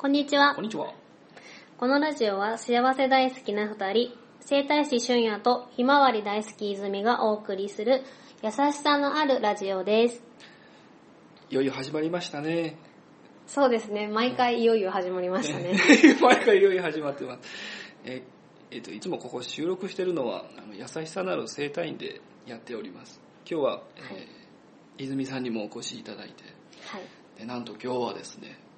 こんにちはこん。にちは。このラジオは幸せ大好きな二人、生態師俊也とひまわり大好き泉がお送りする優しさのあるラジオです。いよいよ始まりましたね。そうですね。毎回いよいよ始まりましたね。毎回いよいよ始まってます。ええっと、いつもここ収録してるのは、あの優しさなる生態院でやっております。今日は、えーはい泉さんにもお越しいただいて、はい。でなんと今日はですね、えー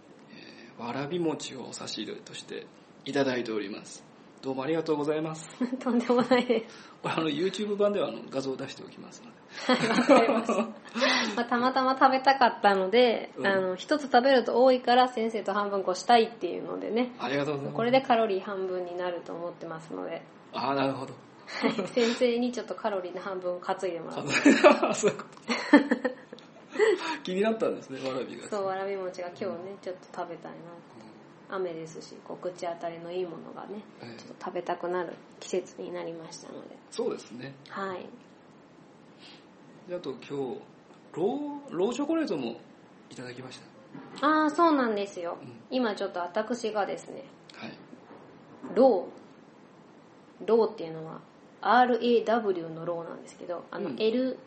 わらび餅をお差し入れとしていただいております。どうもありがとうございます。とんでもないです。これあの YouTube 版ではあの画像を出しておきますので。わかりました。まあ、たまたま食べたかったので、うんあの、一つ食べると多いから先生と半分こしたいっていうのでね、ありがとうございます。これでカロリー半分になると思ってますので、ああ、なるほど。はい先生にちょっとカロリーの半分を担いでもらう。そういうこと。気になったんですね、わらびが。そう、わらび餅が今日ね、ちょっと食べたいな。雨ですし、こう口当たりのいいものがね、ええちょっと食べたくなる季節になりましたので。そうですね。はい。であと今日、ロー、ローチョコレートもいただきました。ああ、そうなんですよ。うん今ちょっと私がですね、はい。ロー、ローっていうのは RAW のローなんですけど、あのうん L、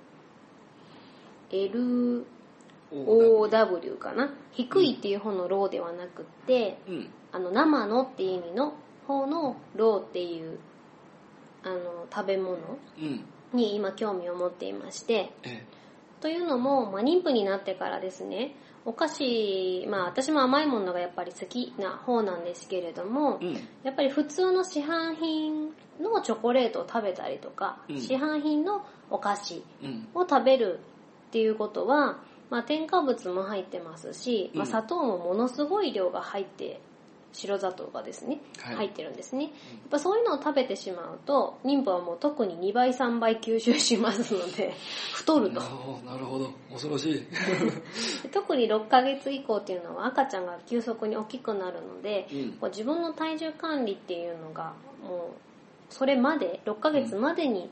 お LOW かな？低いっていう方のローではなくって、うん。あの生のっていう意味の方のローっていうあの食べ物うん。に今興味を持っていましてえというのも、まあ、妊婦になってからですねお菓子まあ私も甘いものがやっぱり好きな方なんですけれどもえ。うん。やっぱり普通の市販品のチョコレートを食べたりとか、うん市販品のお菓子うん。を食べるっていうことは、まあ、添加物も入ってますし、まあ、うん砂糖もものすごい量が入って白砂糖がですね、はい入ってるんですねやっぱそういうのを食べてしまうと妊婦はもう特に2倍3倍吸収しますので 太るとなるほど、なるほど。恐ろしい。特に6ヶ月以降っていうのは赤ちゃんが急速に大きくなるので、うん。こう自分の体重管理っていうのがもうそれまで6ヶ月までに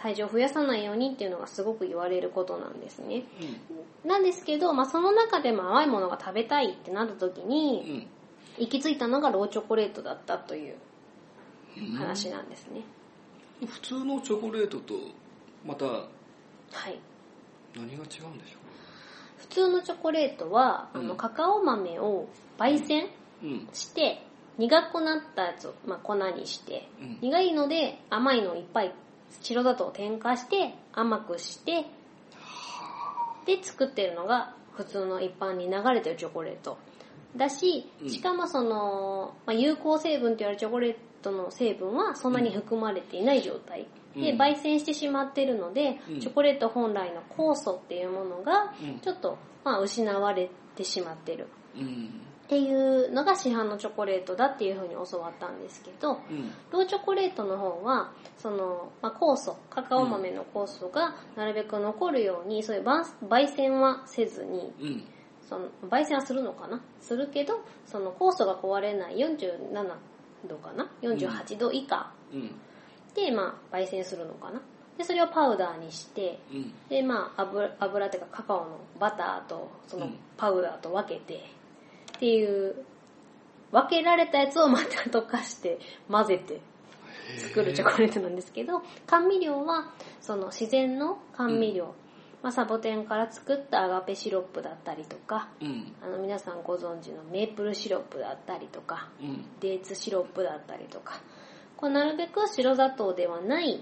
体重を増やさないようにっていうのがすごく言われることなんですねなんですけど、まあ、その中でも甘いものが食べたいってなった時うにん。行き着いたのがローチョコレートだったといううん。話なんですね、普通のチョコレートと、またはい何が違うんでしょ普通のチョコレートは、あうんのカカオ豆を焙煎ううん。して苦くなったやつを、まあ、粉にしてうん。苦いので甘いのをいっぱい白砂糖を添加して甘くしてで作ってるのが普通の一般に流れてるチョコレート。だしうん。しかもその、まあ、有効成分と言われるチョコレートの成分はそんなに含まれていない状態。でうん。焙煎してしまってるのでうん。チョコレート本来の酵素っていうものがうん。ちょっとまあ失われてしまってる。うん。っていうのが市販のチョコレートだっていうふうに教わったんですけどうん。ローチョコレートの方はその、まあ、酵素カカオ豆の酵素がなるべく残るようにそういうば焙煎はせずにうん。その焙煎はするのかな？するけどその酵素が壊れない47度かな？48度以下うん。で、まあ、焙煎するのかな？でそれをパウダーにしてうん。でまあ油油っていうかカカオのバターとそのうんパウダーと分けて、っていう分けられたやつをまた溶かして混ぜて作るチョコレートなんですけど甘味料はその自然の甘味料、まあ、サボテンから作ったアガペシロップだったりとかうん。あの皆さんご存知のメープルシロップだったりとかうん。デーツシロップだったりとかこうなるべく白砂糖ではない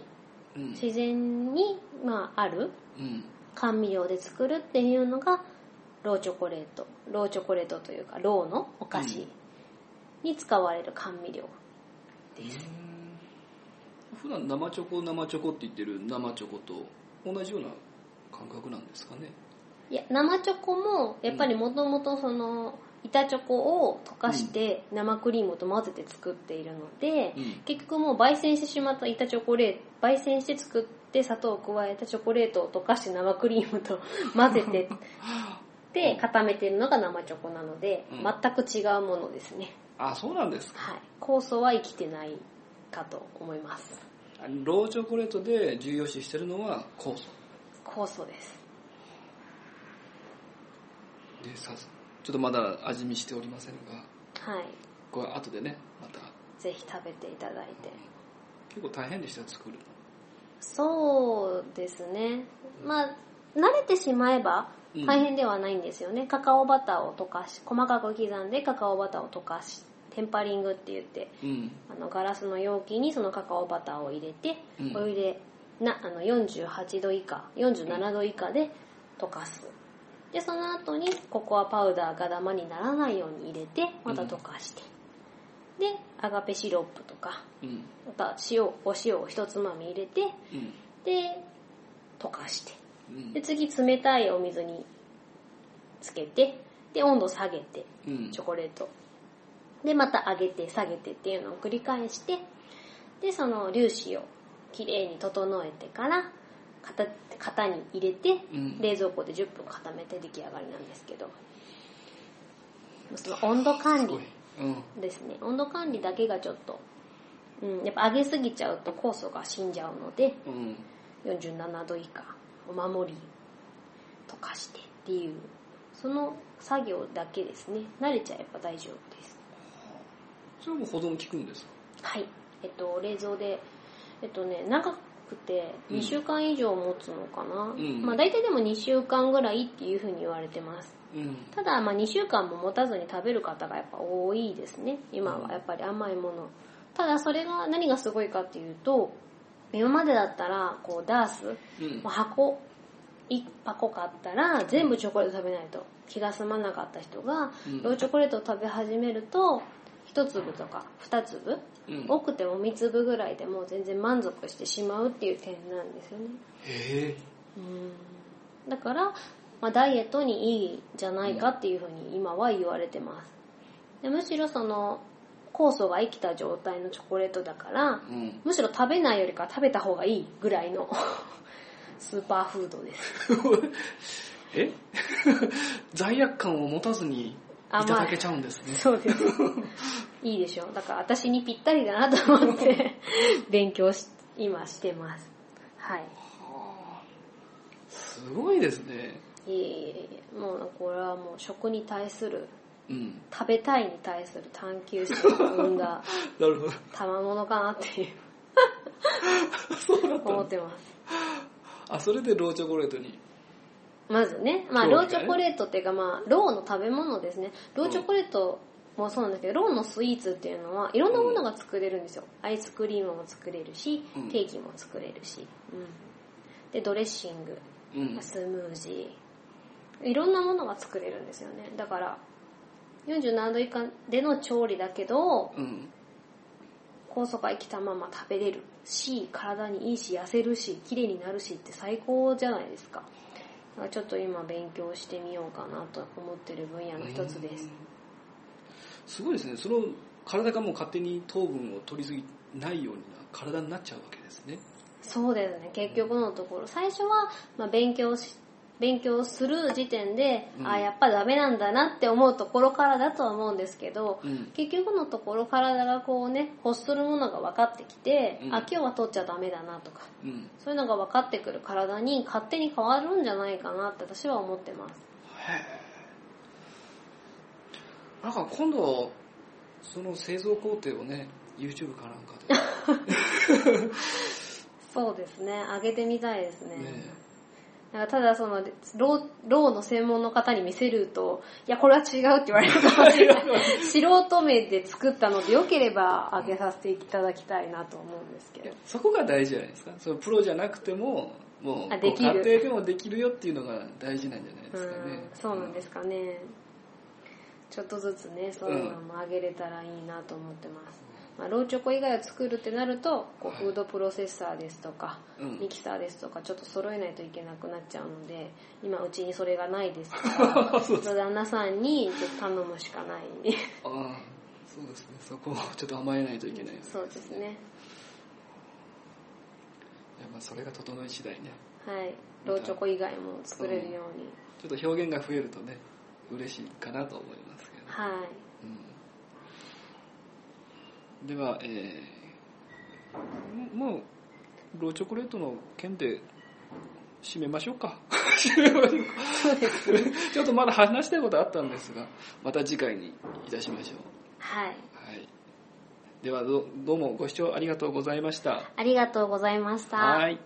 うん。自然に、まあ、あるうん。甘味料で作るっていうのがローチョコレート。ローチョコレートというかローのお菓子に使われる甘味料です、普段生チョコ生チョコって言ってる生チョコと同じような感覚なんですかね？いや生チョコもやっぱりもともとその板チョコを溶かして生クリームと混ぜて作っているので、うん。結局もう焙煎してしまった板チョコレート焙煎して作って砂糖を加えたチョコレートを溶かして生クリームと混ぜて で固めてるのが生チョコなので、うん。全く違うものですね。あそうなんですか？はい。酵素は生きてないかと思います。ローチョコレートで重要視してるのは酵素。酵素です。でさちょっとまだ味見しておりませんが。はい。これ後でねまた。ぜひ食べていただいて。結構大変でした作るの。そうですね。まあ慣れてしまえばうん大変ではないんですよね、カカオバターを溶かし細かく刻んでカカオバターを溶かしテンパリングって言ってうん。あのガラスの容器にそのカカオバターを入れて、うん。お湯でなあの48度以下47度以下で溶かす。でその後にココアパウダーがダマにならないように入れてまた溶かして、でアガペシロップとかうん。また塩お塩を一つまみ入れてうん。で溶かして。うんで次冷たいお水につけてで温度下げてうん。チョコレート。でまた上げて下げてっていうのを繰り返してでその粒子をきれいに整えてから型型に入れてうん。冷蔵庫で10分固めて出来上がりなんですけど。その温度管理うん。ですね。温度管理だけがちょっと、うん、やっぱ上げすぎちゃうと酵素が死んじゃうのでうん。47度以下お守り溶かしてっていうその作業だけですね。慣れちゃえば大丈夫です。それはもう保存効くんですか？はい。えっと冷蔵でえっとね長くてうん。2週間以上持つのかな、ん。まあ大体でも2週間ぐらいっていうふうに言われてます。うん。ただまあ2週間も持たずに食べる方がやっぱ多いですね。今はやっぱり甘いもの。ただそれが何がすごいかっていうと今までだったらこうダースうん。箱1箱買ったら全部チョコレート食べないと。気が済まなかった人が、うん。ローチョコレートを食べ始めると1粒とか2粒、うん。多くても3粒ぐらいでもう全然満足してしまうっていう点なんですよね。へえ。うん。だから、まあ、ダイエットにいいんじゃないかっていうふうに今は言われてます。でむしろその酵素が生きた状態のチョコレートだからうんむしろ食べないよりか食べた方がいいぐらいの スーパーフードです え？罪悪感を持たずにいただけちゃうんですねそうです。いいでしょ。だから私にぴったりだなと思って勉強し、今してます。はい。はあすごいですねいえいえいえ、もうこれはもう食に対する、うん食べたいに対する探求心を生んだ なるほど賜物かなっていう そうだった思のってます。あそれでローチョコレートにまずね、まあローチョコレートっていうかまあローの食べ物ですね。ローチョコレートもそうなんですけど、ローのスイーツっていうのはいろんなものが作れるんですよ。アイスクリームも作れるしうん、ケーキも作れるし。うんで、ドレッシング、うんスムージー。いろんなものが作れるんですよね。だから、47度以下での調理だけど、うん酵素が生きたまま食べれるし、体にいいし、痩せるし、綺麗になるしって最高じゃないですか。ちょっと今勉強してみようかなと思ってる分野の一つです。すごいですねその体がもう勝手に糖分を取りすぎないような体になっちゃうわけですねそうですね、結局のところ。最初は、まあ、勉強し、勉強する時点で、うん。あ、やっぱダメなんだなって思うところからだとは思うんですけど、うん。結局のところ体がこうね、欲するものが分かってきて、うん。あ、今日は取っちゃダメだなとか、うん。そういうのが分かってくる体に勝手に変わるんじゃないかなって私は思ってます。なんか今度その製造工程をね YouTube かなんかで。そうですね、上げてみたいですね。ねなんかただそのロー、ローの専門の方に見せると、いや、これは違うって言われるかもしれない。素人目で作ったので、よければ上げさせていただきたいなと思うんですけど。そこが大事じゃないですかそのプロじゃなくてももうあできる家庭でもできるよっていうのが大事なんじゃないですかねうん、そうなんですかね。ちょっとずつね、そういうのも上げれたらいいなと思ってます。まあ、ローチョコ以外を作るってなると、こうはいフードプロセッサーですとか、うんミキサーですとか、ちょっと揃えないといけなくなっちゃうので、今うちにそれがないですから、旦那さんにちょっと頼むしかない。ああそうですねそこをちょっと甘えないといけないそうですね。いやまあそれが整い次第ねはい。ローチョコ以外も作れるように。ちょっと表現が増えるとね嬉しいかなと思いますけど、はい。うん、では、えー、もうローチョコレートの件で締めましょうか。ちょっとまだ話したいことあったんですがまた次回にいたしましょうはい。はい。ではど、どうもご視聴ありがとうございました。ありがとうございました。はい。